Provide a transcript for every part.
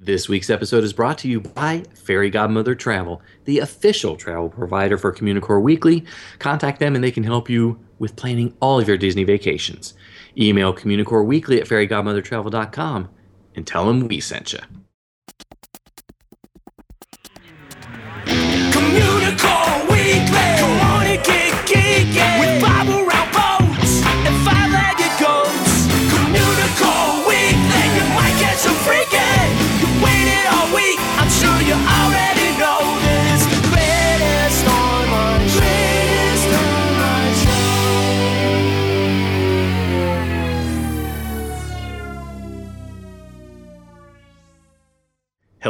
This week's episode is brought to you by Fairy Godmother Travel, the official travel provider for Communicore Weekly. Contact them and they can help you with planning all of your Disney vacations. Email Communicore Weekly at fairygodmothertravel.com and tell them we sent you. Communicore Weekly.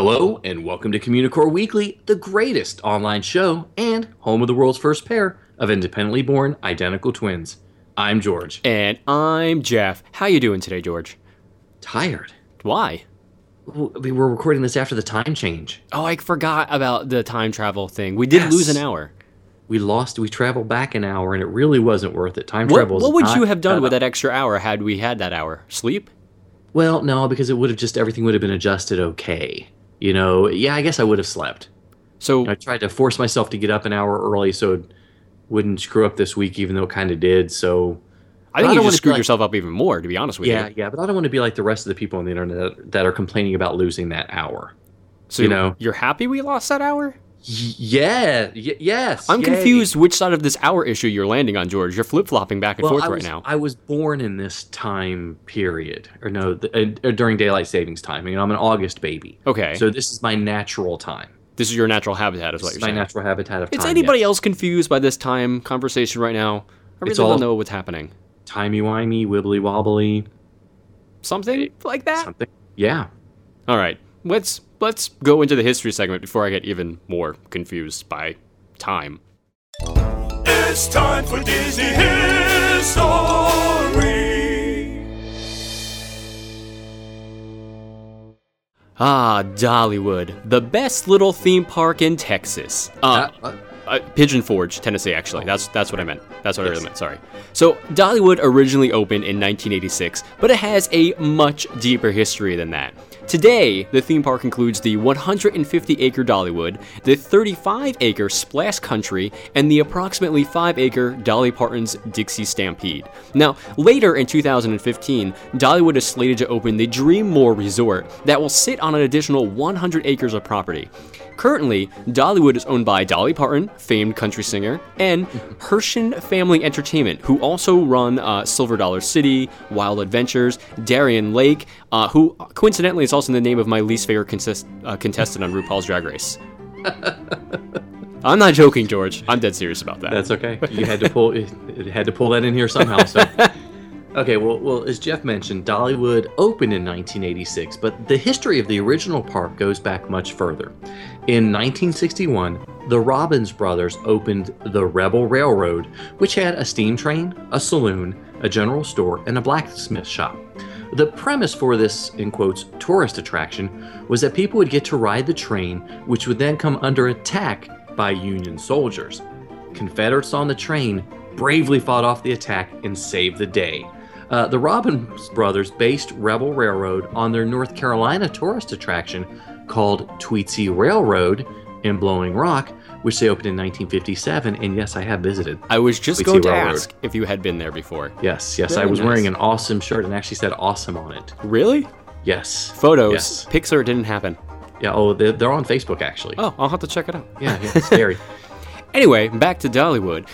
Hello and welcome to Communicore Weekly, the greatest online show and home of the world's first pair of independently born identical twins. I'm George. And I'm Jeff. How you doing today, George? Tired. Why? We were recording this after the time change. Oh, I forgot about the time travel thing. We did Yes. lose an hour. We lost, we traveled back an hour and it really wasn't worth it. Time What, travel what would you have done with that extra hour had we had that hour? Sleep? Well, no, because it would have just everything would have been adjusted okay. You know, yeah, I guess I would have slept. So I tried to force myself to get up an hour early so it wouldn't screw up this week, even though it kind of did. So, I think I you just screwed like- yourself up even more, to be honest with yeah, you. Yeah, yeah, but I don't want to be like the rest of the people on the internet that are complaining about losing that hour. So you know. you're happy we lost that hour? Yeah, y- yes. I'm yay. confused which side of this hour issue you're landing on, George. You're flip flopping back and Well, forth I right now. I was born in this time period, or no, the, uh, during daylight savings time. You know, I'm an August baby. Okay. So this is my natural time. this is your natural habitat, is what This is you're my saying. natural habitat of Is time. anybody yes. else confused by this time conversation right now? I really It's all- don't know what's happening. timey wimey, wibbly wobbly, Something like that? something? Yeah. All right, let's let's go into the history segment before I get even more confused by time. It's time for Disney History. Ah, Dollywood, the best little theme park in Texas. Uh, Uh, uh, Pigeon Forge, Tennessee. Actually, that's that's what I meant. That's what I really meant. Sorry. So Dollywood originally opened in 1986, but it has a much deeper history than that. Today, the theme park includes the 150-acre Dollywood, the 35-acre Splash Country, and the approximately 5-acre Dolly Parton's Dixie Stampede. Now, later in 2015, Dollywood is slated to open the Dreammore Resort that will sit on an additional 100 acres of property. Currently, Dollywood is owned by Dolly Parton, famed country singer, and Herschend Family Entertainment, who also run uh, Silver Dollar City, Wild Adventures, Darien Lake, uh, who coincidentally is also the name of my least favorite consist- uh, contestant on RuPaul's Drag Race. I'm not joking, George. I'm dead serious about that. That's okay. You had to pull it, it had to pull that in here somehow. So, okay. Well, well, as Jeff mentioned, Dollywood opened in 1986, but the history of the original park goes back much further. In 1961, the Robbins brothers opened the Rebel Railroad, which had a steam train, a saloon, a general store, and a blacksmith shop. The premise for this, in quotes, tourist attraction was that people would get to ride the train, which would then come under attack by Union soldiers. Confederates on the train bravely fought off the attack and saved the day. Uh, the Robbins brothers based Rebel Railroad on their North Carolina tourist attraction called Tweetsie Railroad in Blowing Rock, which they opened in 1957. And yes, I have visited. I was just We going see to Railroad. ask if you had been there before. Yes, yes, I was nice. wearing an awesome shirt and actually said awesome on it. Really? Yes. Photos. Yes. Pixar didn't happen. Yeah, oh, they're, they're on Facebook actually. Oh, I'll have to check it out. Yeah, yeah, it's scary. Anyway, back to Dollywood.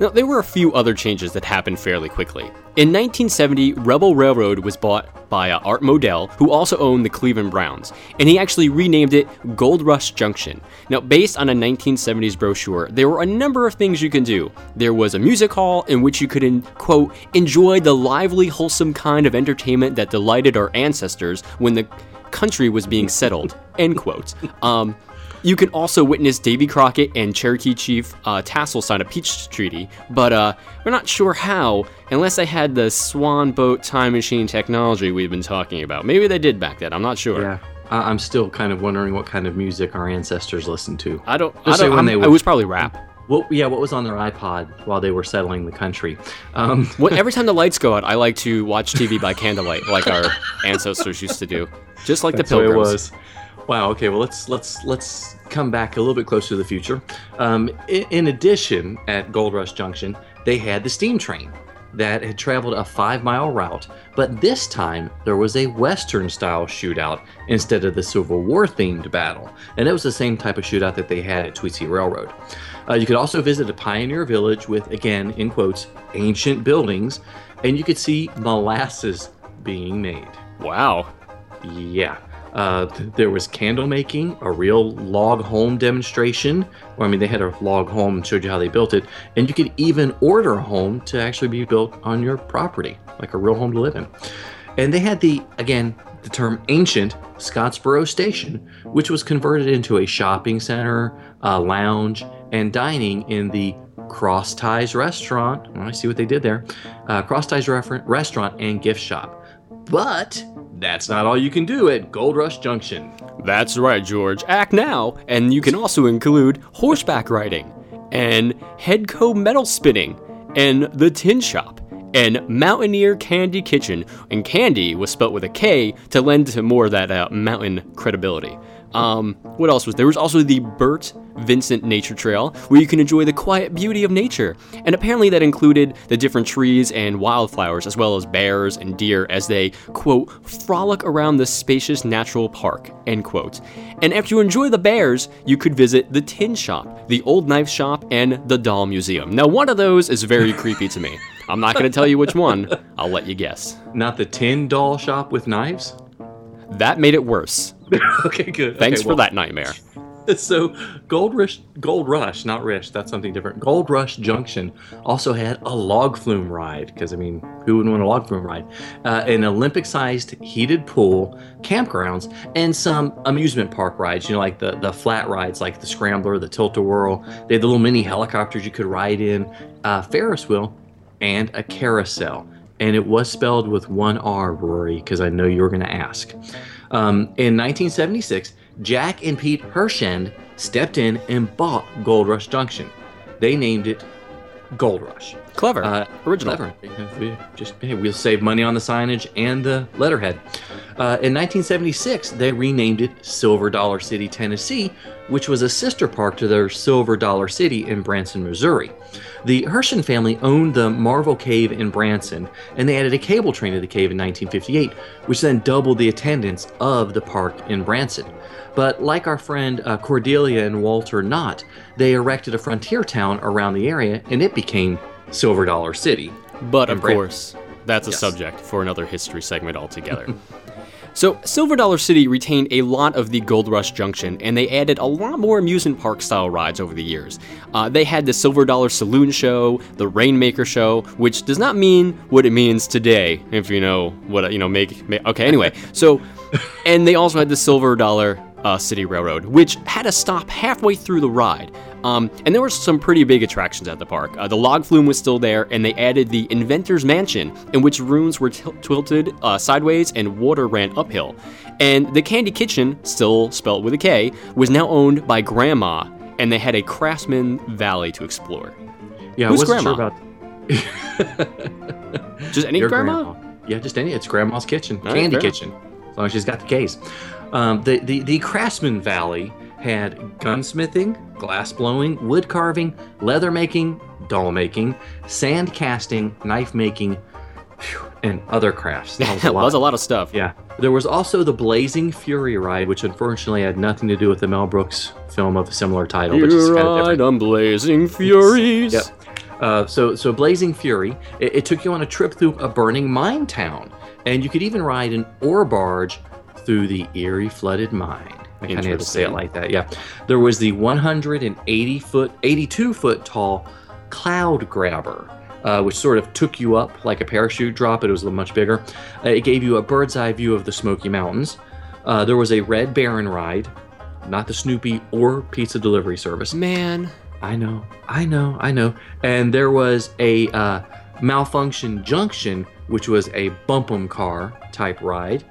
Now, there were a few other changes that happened fairly quickly. In 1970, Rebel Railroad was bought by uh, Art Modell, who also owned the Cleveland Browns, and he actually renamed it Gold Rush Junction. Now, based on a 1970s brochure, there were a number of things you can do. There was a music hall in which you could, in, quote, enjoy the lively, wholesome kind of entertainment that delighted our ancestors when the country was being settled, end quote. Um, you can also witness Davy Crockett and Cherokee Chief uh, Tassel sign a peace treaty, but uh, we're not sure how, unless they had the swan boat time machine technology we've been talking about. Maybe they did back then. I'm not sure. Yeah, I- I'm still kind of wondering what kind of music our ancestors listened to. I don't. I don't. when they it was probably rap. What, yeah, what was on their iPod while they were settling the country? Um, What, every time the lights go out, I like to watch TV by candlelight, like our ancestors used to do, just like That's the way it pilgrims. was. Wow. Okay. Well, let's let's let's come back a little bit closer to the future. Um, in, in addition, at Gold Rush Junction, they had the steam train that had traveled a five-mile route, but this time there was a Western-style shootout instead of the Civil War-themed battle, and it was the same type of shootout that they had at Tweetsie Railroad. Uh, you could also visit a pioneer village with, again, in quotes, ancient buildings, and you could see molasses being made. Wow. Yeah. Uh, th- there was candle making, a real log home demonstration. Well, I mean, they had a log home and showed you how they built it. And you could even order a home to actually be built on your property, like a real home to live in. And they had the, again, the term ancient Scottsboro Station, which was converted into a shopping center, a lounge, and dining in the Cross Ties Restaurant. Oh, I see what they did there. Uh, Cross Ties refer- Restaurant and gift shop. But that's not all you can do at Gold Rush Junction. That's right, George. Act now, and you can also include horseback riding, and Headco metal spinning, and the tin shop, and Mountaineer Candy Kitchen. And candy was spelt with a K to lend to more of that uh, mountain credibility. Um, what else was there? Was also the Burt Vincent Nature Trail, where you can enjoy the quiet beauty of nature. And apparently that included the different trees and wildflowers, as well as bears and deer as they, quote, frolic around the spacious natural park, end quote. And after you enjoy the bears, you could visit the tin shop, the old knife shop, and the doll museum. Now, one of those is very creepy to me. I'm not going to tell you which one, I'll let you guess. Not the tin doll shop with knives? That made it worse. okay, good. Thanks Okay, for well, that nightmare. So, Gold Rush, Gold Rush, not Rish, that's something different. Gold Rush Junction also had a log flume ride, because I mean, who wouldn't want a log flume ride? Uh, an Olympic sized heated pool, campgrounds, and some amusement park rides, you know, like the, the flat rides, like the Scrambler, the Tilt a Whirl. They had the little mini helicopters you could ride in, uh, Ferris wheel, and a carousel. And it was spelled with one R, Rory, because I know you were going to ask. Um, in 1976, Jack and Pete Herschend stepped in and bought Gold Rush Junction. They named it Gold Rush. Clever. Uh, Original. Clever. We Just hey, we'll save money on the signage and the letterhead. Uh, in 1976, they renamed it Silver Dollar City, Tennessee, which was a sister park to their Silver Dollar City in Branson, Missouri. The Herschend family owned the Marvel Cave in Branson, and they added a cable train to the cave in 1958, which then doubled the attendance of the park in Branson. But like our friend uh, Cordelia and Walter Knott, they erected a frontier town around the area, and it became Silver Dollar City. But of Brand- course, that's a Yes. subject for another history segment altogether. so, Silver Dollar City retained a lot of the Gold Rush Junction, and they added a lot more amusement park style rides over the years. Uh, they had the Silver Dollar Saloon Show, the Rainmaker Show, which does not mean what it means today, if you know what you know. Make, make okay. Anyway, so, and they also had the Silver Dollar uh, City Railroad, which had a stop halfway through the ride. Um, and there were some pretty big attractions at the park. Uh, the log flume was still there, and they added the Inventor's Mansion, in which rooms were til- tilted uh, sideways and water ran uphill. And the Candy Kitchen, still spelled with a K, was now owned by Grandma, and they had a Craftsman Valley to explore. Yeah, Who's I wasn't grandma? sure about Just any your grandma? Yeah, just any. It's Grandma's kitchen, right, candy fair kitchen, as long as she's got the case. Um, the, the the Craftsman Valley had gunsmithing, glass blowing, wood carving, leather making, doll making, sand casting, knife making, and other crafts. That was a lot. was a lot of stuff. Yeah. There was also the Blazing Fury ride, which unfortunately had nothing to do with the Mel Brooks film of a similar title, but just You kind of ride different. on blazing furies. Yep. Uh, so, so Blazing Fury, it, it took you on a trip through a burning mine town, and you could even ride an ore barge through the eerie flooded mine. I kind of had to say it like that. Yeah. There was the 180 foot, 82 foot tall Cloud Grabber. Uh, which sort of took you up like a parachute drop, but it was a little much bigger. Uh, it gave you a bird's eye view of the Smoky Mountains. Uh, there was a Red Baron ride, not the Snoopy or pizza delivery service. Man, I know, I know, I know. And there was a uh, malfunction junction, which was a bump 'em car type ride,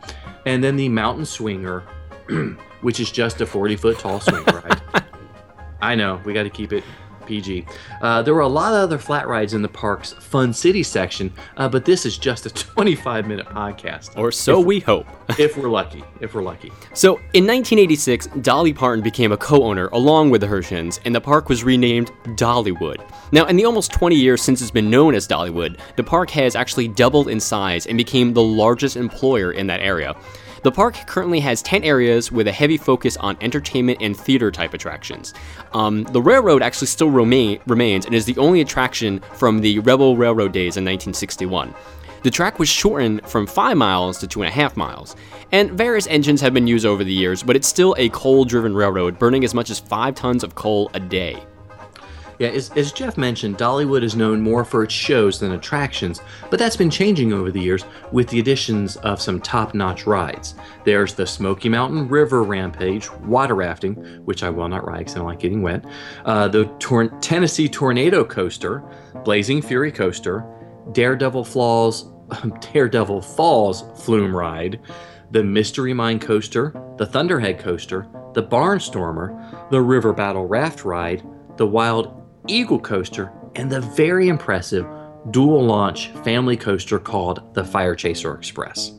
and then the mountain swinger, which is just a 40 foot tall swing ride. I know we got to keep it PG. Uh, there were a lot of other flat rides in the park's Fun City section, uh, but this is just a 25 minute podcast. Or so we hope. if we're lucky. If we're lucky. So, in 1986, Dolly Parton became a co owner along with the Herschends, and the park was renamed Dollywood. Now, in the almost 20 years since it's been known as Dollywood, the park has actually doubled in size and became the largest employer in that area. The park currently has 10 areas with a heavy focus on entertainment and theater type attractions. Um, the railroad actually still remain, remains and is the only attraction from the Rebel Railroad days in 1961. The track was shortened from 5 miles to 2.5 miles, and various engines have been used over the years, but it's still a coal driven railroad, burning as much as 5 tons of coal a day. Yeah, as, as Jeff mentioned, Dollywood is known more for its shows than attractions, but that's been changing over the years with the additions of some top notch rides. There's the Smoky Mountain River Rampage, water rafting, which I will not ride because I don't like getting wet, uh, the Tor- Tennessee Tornado Coaster, Blazing Fury Coaster, Daredevil Falls, Daredevil Falls Flume Ride, the Mystery Mine Coaster, the Thunderhead Coaster, the Barnstormer, the River Battle Raft Ride, the Wild Eagle Coaster, and the very impressive dual launch family coaster called the Fire Chaser Express.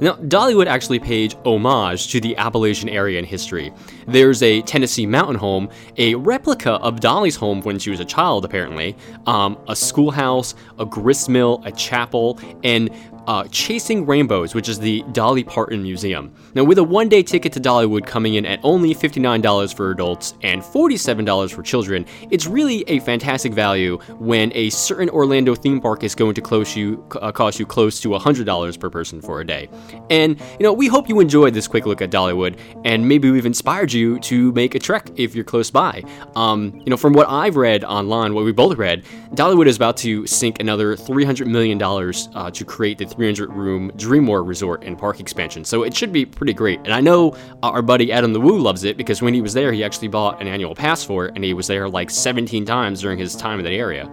Now, Dollywood actually paid homage to the Appalachian area in history. There's a Tennessee mountain home, a replica of Dolly's home when she was a child, apparently, um, a schoolhouse, a grist mill, a chapel, and uh, Chasing Rainbows, which is the Dolly Parton Museum. Now, with a one day ticket to Dollywood coming in at only $59 for adults and $47 for children, it's really a fantastic value when a certain Orlando theme park is going to close you, uh, cost you close to $100 per person for a day. And, you know, we hope you enjoyed this quick look at Dollywood, and maybe we've inspired you to make a trek if you're close by. Um, you know, from what I've read online, what we both read, Dollywood is about to sink another $300 million uh, to create the 300 room Dreamworld Resort and Park expansion. So it should be pretty great. And I know our buddy Adam the Woo loves it because when he was there, he actually bought an annual pass for it and he was there like 17 times during his time in that area.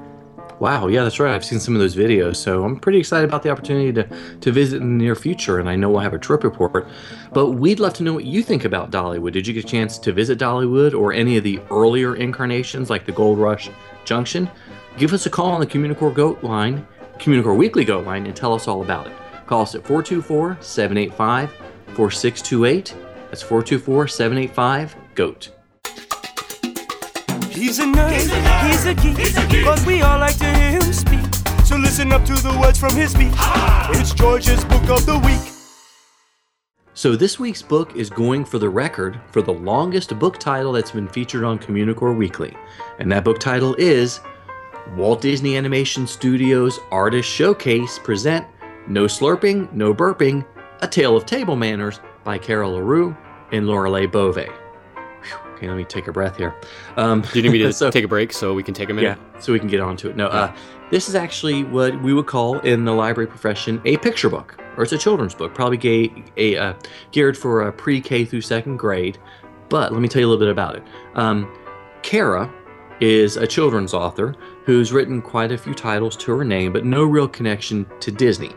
Wow, yeah, that's right. I've seen some of those videos, so I'm pretty excited about the opportunity to, to visit in the near future, and I know we'll have a trip report. But we'd love to know what you think about Dollywood. Did you get a chance to visit Dollywood or any of the earlier incarnations like the Gold Rush Junction? Give us a call on the Communicore Goat line, Communicore Weekly Goat line, and tell us all about it. Call us at 424 785 4628. That's 424 785 GOAT. He's a nerd, he's a, geek, but we all like to hear him speak. So listen up to the words from his speech. It's George's Book of the Week. So this week's book is going for the record for the longest book title that's been featured on Communicore Weekly. And that book title is Walt Disney Animation Studios Artist Showcase present No Slurping, No Burping, A Tale of Table Manners by Cara LaRue and Lorelay Bove. Okay, let me take a breath here. Um, Do you need me to so- take a break so we can take a minute? yeah, so we can get on to it. No, uh, this is actually what we would call in the library profession a picture book, or it's a children's book, probably ga- a, uh, geared for a pre-K through second grade. But let me tell you a little bit about it. Um, Cara is a children's author who's written quite a few titles to her name, but no real connection to Disney.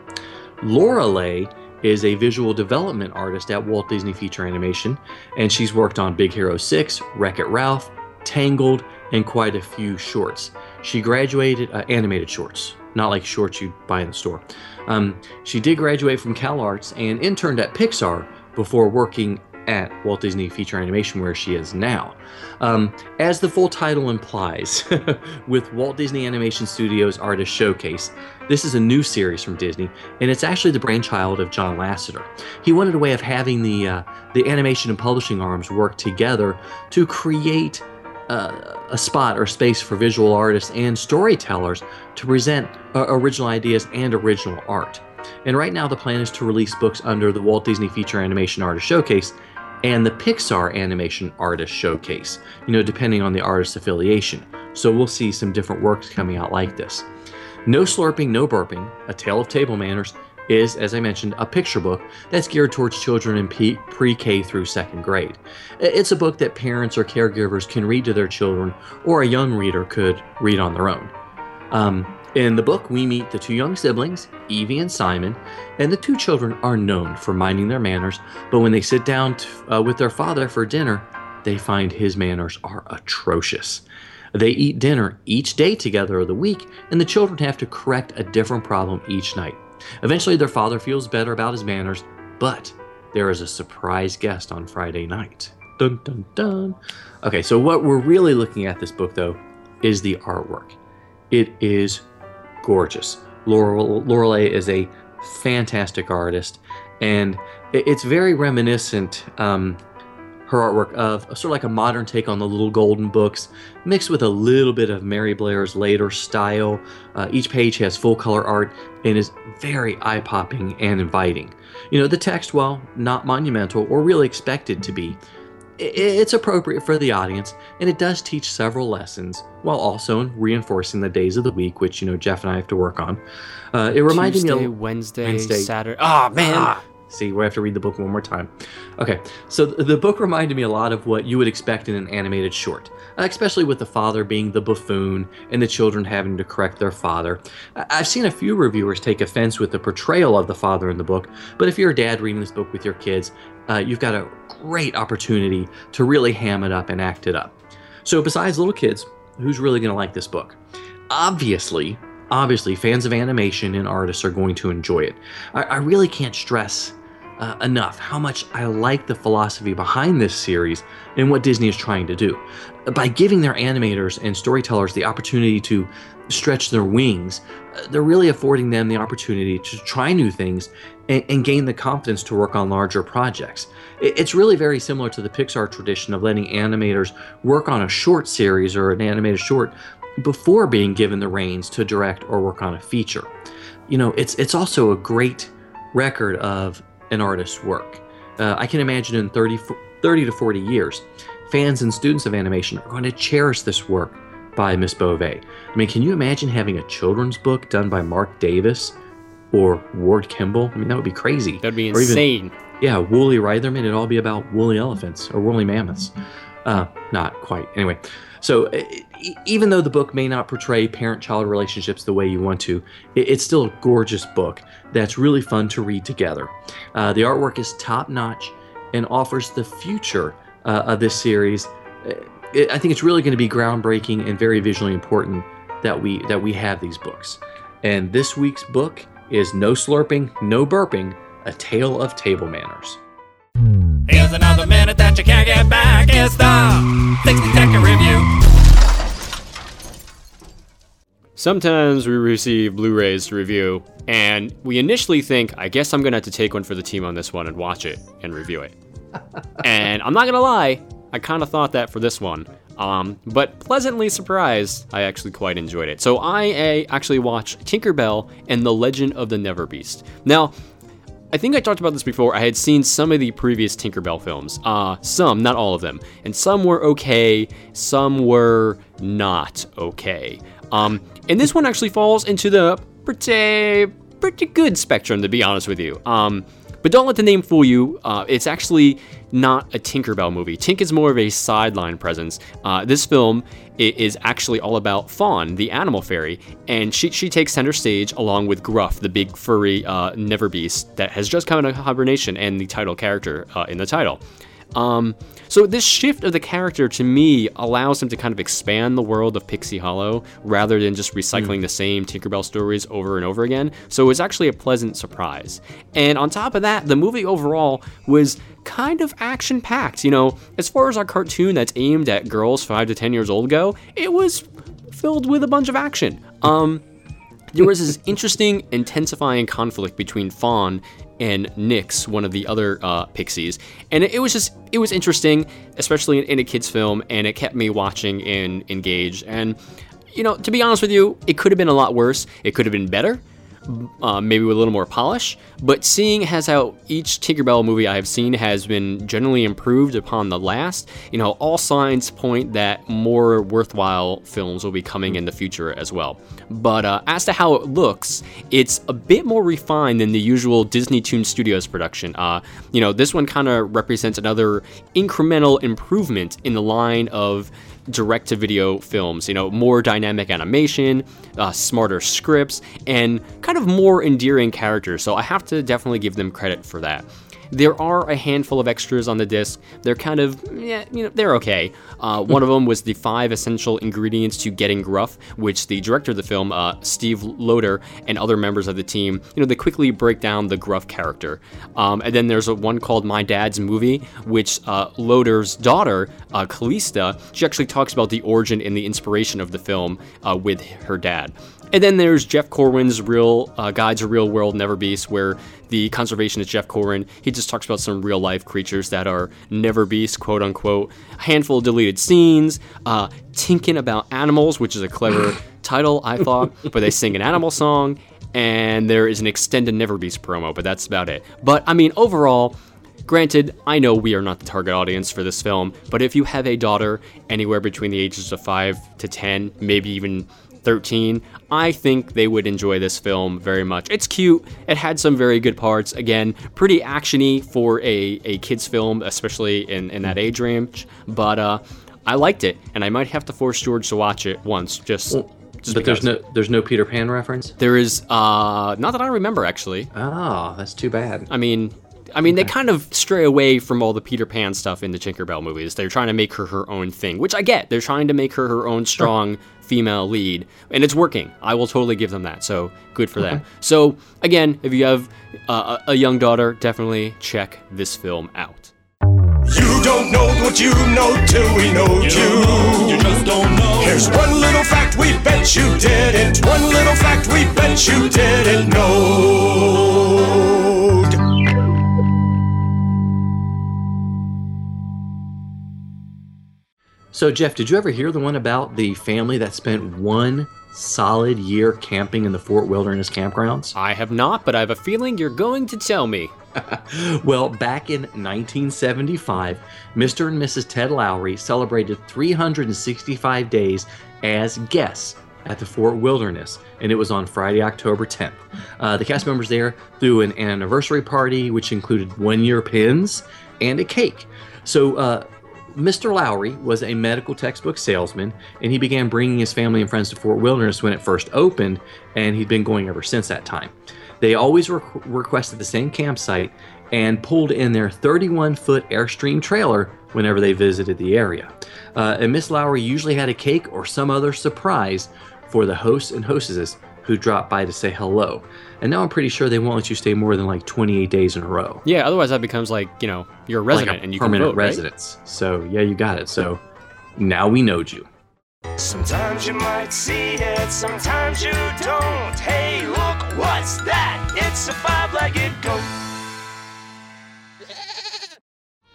Lorelay is a visual development artist at Walt Disney Feature Animation, and she's worked on Big Hero 6, Wreck It Ralph, Tangled, and quite a few shorts. She graduated uh, animated shorts, not like shorts you buy in the store. Um, she did graduate from Cal Arts and interned at Pixar before working at Walt Disney Feature Animation, where she is now. Um, as the full title implies, with Walt Disney Animation Studios Artist Showcase, this is a new series from Disney, and it's actually the brainchild of John Lasseter. He wanted a way of having the uh, the animation and publishing arms work together to create uh, a spot or space for visual artists and storytellers to present uh, original ideas and original art. And right now, the plan is to release books under the Walt Disney Feature Animation Artist Showcase and the Pixar Animation Artist Showcase, you know, depending on the artist's affiliation. So we'll see some different works coming out like this. No Slurping, No Burping, A Tale of Table Manners is, as I mentioned, a picture book that's geared towards children in pre-K through second grade. It's a book that parents or caregivers can read to their children, or a young reader could read on their own. Um, in the book, we meet the two young siblings, Evie and Simon, and the two children are known for minding their manners, but when they sit down t- uh, with their father for dinner, they find his manners are atrocious. They eat dinner each day together of the week, and the children have to correct a different problem each night. Eventually, their father feels better about his manners, but there is a surprise guest on Friday night. Dun dun dun. Okay, so what we're really looking at this book, though, is the artwork. It is gorgeous. Laurel, Lorelay is a fantastic artist, and it's very reminiscent. Um, her artwork of sort of like a modern take on the Little Golden Books, mixed with a little bit of Mary Blair's later style. Uh, each page has full color art and is very eye popping and inviting. You know, the text, while not monumental or really expected to be, it's appropriate for the audience and it does teach several lessons while also reinforcing the days of the week, which, you know, Jeff and I have to work on. Uh, it reminded Tuesday, me of. Wednesday, Wednesday. Saturday. Oh man. Ah, see, we have to read the book one more time. Okay, so the book reminded me a lot of what you would expect in an animated short, uh, especially with the father being the buffoon and the children having to correct their father. I've seen a few reviewers take offense with the portrayal of the father in the book, but if you're a dad reading this book with your kids, uh, you've got a great opportunity to really ham it up and act it up. So, besides little kids, who's really going to like this book? Obviously, obviously, fans of animation and artists are going to enjoy it. I, I really can't stress uh, enough how much I like the philosophy behind this series and what Disney is trying to do. By giving their animators and storytellers the opportunity to stretch their wings, uh, they're really affording them the opportunity to try new things and, and gain the confidence to work on larger projects. It- It's really very similar to the Pixar tradition of letting animators work on a short series or an animated short before being given the reins to direct or work on a feature. You know, it's it's also a great record of an artist's work. Uh, I can imagine in 30, 30 to 40 years, fans and students of animation are going to cherish this work by Miss Bove. I mean, can you imagine having a children's book done by Marc Davis or Ward Kimball? I mean, that would be crazy. That'd be Or even- insane. yeah, Woolie Reitherman, it'd all be about woolly elephants or woolly mammoths. Uh, not quite. Anyway, so e- even though the book may not portray parent-child relationships the way you want to, it, it's still a gorgeous book that's really fun to read together. Uh, the artwork is top-notch and offers the future uh, of this series. Uh, it- I think it's really going to be groundbreaking and very visually important that we that we have these books. And this week's book is No Slurping, No Burping: A Tale of Table Manners. Here's another minute that you can't get back. It's the 60 second review. Sometimes we receive Blu-rays to review, and we initially think, I guess I'm gonna have to take one for the team on this one and watch it and review it. and I'm not gonna lie, I kind of thought that for this one. Um, but pleasantly surprised, I actually quite enjoyed it. So I uh, actually watched Tinkerbell and the Legend of the Never Beast. Now, I think I talked about this before. I had seen some of the previous Tinkerbell films. Uh, some, not all of them. And some were okay, some were not okay. Um, and this one actually falls into the pretty, pretty good spectrum, to be honest with you. Um, but don't let the name fool you. Uh, it's actually not a Tinkerbell movie. Tink is more of a sideline presence. Uh, this film is actually all about Fawn, the animal fairy, and she, she takes center stage along with Gruff, the big furry uh, never beast that has just come out of hibernation and the title character uh, in the title. Um, so this shift of the character to me allows him to kind of expand the world of Pixie Hollow rather than just recycling the same Tinkerbell stories over and over again. So it was actually a pleasant surprise. And on top of that, the movie overall was kind of action packed. You know, as far as our cartoon that's aimed at girls 5 to 10 years old go, it was filled with a bunch of action. Um, there was this interesting intensifying conflict between Fawn and Nyx, one of the other uh, pixies, and it, it was just it was interesting, especially in, in a kids film, and it kept me watching and engaged. And you know, to be honest with you, it could have been a lot worse. It could have been better, uh, maybe with a little more polish. But seeing as how each Tinkerbell movie I have seen has been generally improved upon the last, you know, all signs point that more worthwhile films will be coming in the future as well. But uh, as to how it looks, it's a bit more refined than the usual Disney Toon Studios production. Uh, you know, this one kind of represents another incremental improvement in the line of direct to video films. You know, more dynamic animation, uh, smarter scripts, and kind of more endearing characters. So I have to definitely give them credit for that. There are a handful of extras on the disc. They're kind of, yeah, you know, they're okay. Uh, one of them was the five essential ingredients to getting gruff, which the director of the film, uh, Steve Loter, and other members of the team, you know, they quickly break down the gruff character. Um, and then there's a one called My Dad's Movie, which uh, Loter's daughter, uh, Callista, she actually talks about the origin and the inspiration of the film uh, with her dad. And then there's Jeff Corwin's Real uh, Guide to Real World Never Beasts, where the conservationist Jeff Corwin he just talks about some real life creatures that are never beasts, quote unquote. A handful of deleted scenes, uh, Tinkin about animals, which is a clever title I thought, but they sing an animal song, and there is an extended Never Beast promo, but that's about it. But I mean, overall. Granted, I know we are not the target audience for this film, but if you have a daughter anywhere between the ages of 5 to 10, maybe even 13, I think they would enjoy this film very much. It's cute, it had some very good parts. Again, pretty actiony for a, a kid's film, especially in, in that age range, but uh, I liked it, and I might have to force George to watch it once, just. just but there's no there's no Peter Pan reference. There is, uh, not that I remember actually. Oh, that's too bad. I mean, I mean, they kind of stray away from all the Peter Pan stuff in the Tinkerbell movies. They're trying to make her her own thing, which I get. They're trying to make her her own strong female lead, and it's working. I will totally give them that. So good for them. So again, if you have uh, a a young daughter, definitely check this film out. You don't know what you know till we know you. You just don't know. Here's one little fact we bet you didn't. One little fact we bet you didn't know. So Jeff, did you ever hear the one about the family that spent one solid year camping in the Fort Wilderness campgrounds? I have not, but I have a feeling you're going to tell me. Well, back in 1975, Mr. and Mrs. Ted Lowry celebrated 365 days as guests at the Fort Wilderness, and it was on Friday, October 10th. Uh, the cast members there threw an anniversary party, which included one year pins and a cake. So, uh, Mr. Lowry was a medical textbook salesman, and he began bringing his family and friends to Fort Wilderness when it first opened, and he'd been going ever since that time. They always re- requested the same campsite and pulled in their 31 foot Airstream trailer whenever they visited the area. Uh, and Miss Lowry usually had a cake or some other surprise for the hosts and hostesses who dropped by to say hello. And now I'm pretty sure they won't let you stay more than like 28 days in a row. Yeah, otherwise that becomes like you know you're a resident like a and you can permanent vote, right? residence. So yeah, you got it. So now we know you. Sometimes you might see it, sometimes you don't. Hey, look, what's that? It's a five legged goat.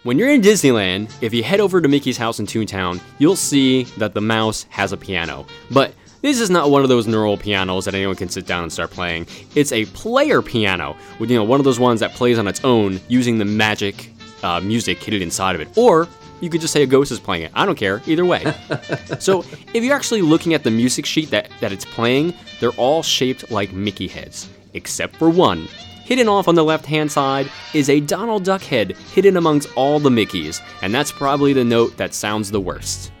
When you're in Disneyland, if you head over to Mickey's house in Toontown, you'll see that the mouse has a piano. But this is not one of those neural pianos that anyone can sit down and start playing. It's a player piano, with you know one of those ones that plays on its own using the magic uh, music hidden inside of it. Or you could just say a ghost is playing it. I don't care, either way. so if you're actually looking at the music sheet that, that it's playing, they're all shaped like Mickey heads, except for one. Hidden off on the left hand side is a Donald Duck head hidden amongst all the Mickeys, and that's probably the note that sounds the worst.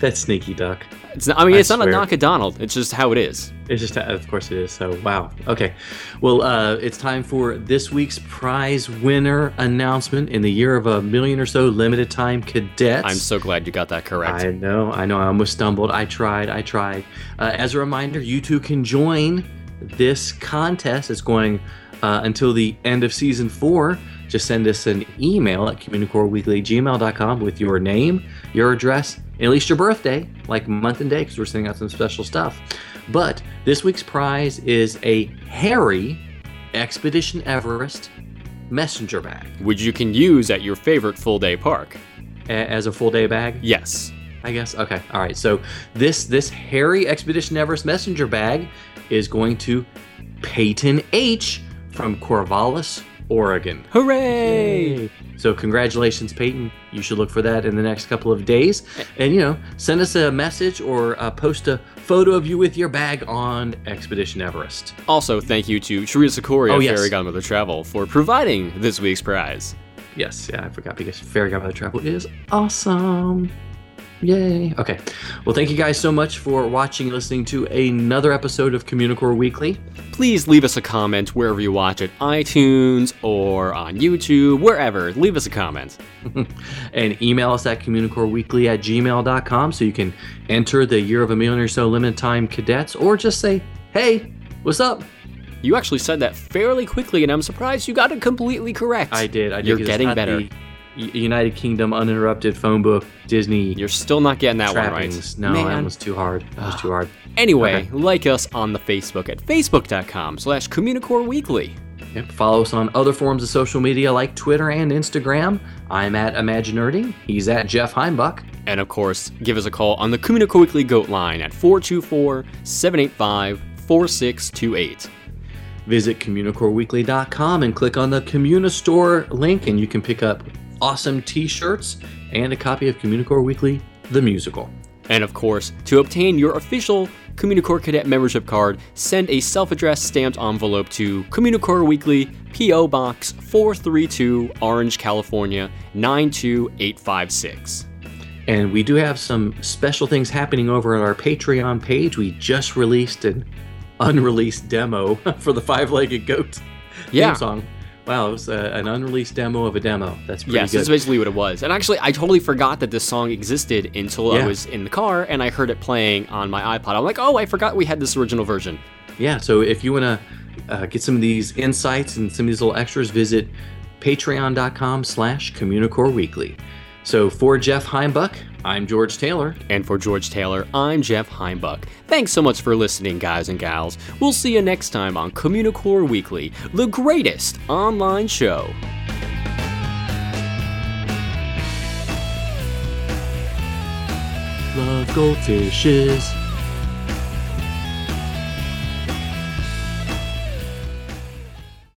That sneaky duck. It's not, I mean, I it's not a knock at Donald, it's just how it is. It's just, of course, it is. So, wow. Okay. Well, uh, it's time for this week's prize winner announcement in the year of a million or so limited time cadets. I'm so glad you got that correct. I know, I know. I almost stumbled. I tried. I tried. Uh, as a reminder, you two can join this contest. It's going uh, until the end of season four. Just send us an email at communicoreweekly@gmail.com with your name, your address, at least your birthday, like month and day, because we're sending out some special stuff. But this week's prize is a Harry Expedition Everest messenger bag Which you can use at your favorite full day park. a- as a full day bag. Yes. I guess. Okay. All right. So this this Harry Expedition Everest messenger bag is going to Peyton H from Corvallis, Oregon. Hooray! So congratulations, Peyton. You should look for that in the next couple of days, and you know, send us a message or uh, post a photo of you with your bag on Expedition Everest. Also, thank you to Sharita Sakori Oh, of yes. Fairy Godmother Travel for providing this week's prize. Yes. Yeah, I forgot because Fairy Godmother Travel is awesome. Yay. Okay. Well, thank you guys so much for watching and listening to another episode of Communicore Weekly. Please leave us a comment wherever you watch it iTunes or on YouTube, wherever. Leave us a comment. and email us at communicoreweekly at gmail.com so you can enter the Year of a Million or So limited time cadets or just say, hey, what's up? You actually said that fairly quickly, and I'm surprised you got it completely correct. I did. I did. You're getting better. the U- United Kingdom uninterrupted phone book Disney You're still not getting that trappings. one right. No, that Man. was too hard. That was too hard. Anyway, Okay. like us on the Facebook at facebook.com slash Communicore Weekly. Yep. Follow us on other forms of social media like Twitter and Instagram. I'm at Imaginerding. He's at Jeff Heimbuck. And of course, give us a call on the Communicore Weekly Goat line at 424 785 4628. Visit CommunicoreWeekly.com and click on the Communistore link, and you can pick up awesome T-shirts and a copy of Communicore Weekly, the musical. And of course, to obtain your official Communicore Cadet membership card, send a self addressed stamped envelope to Communicore Weekly, P.O. Box 432, Orange, California 92856. And we do have some special things happening over at our Patreon page. We just released an unreleased demo for the Five-Legged Goat Yeah. theme song. Wow, it was uh, an unreleased demo of a demo. That's pretty good. Yes, good. that's basically what it was. And actually, I totally forgot that this song existed until I was in the car and I heard it playing on my iPod. I'm like, oh, I forgot we had this original version. Yeah, so if you want to uh, get some of these insights and some of these little extras, visit patreon.com slash Communicore Weekly. So for Jeff Heimbuck, I'm George Taylor. And for George Taylor, I'm Jeff Heimbuck. Thanks so much for listening, guys and gals. We'll see you next time on Communicore Weekly, the greatest online show. Love goldfishes.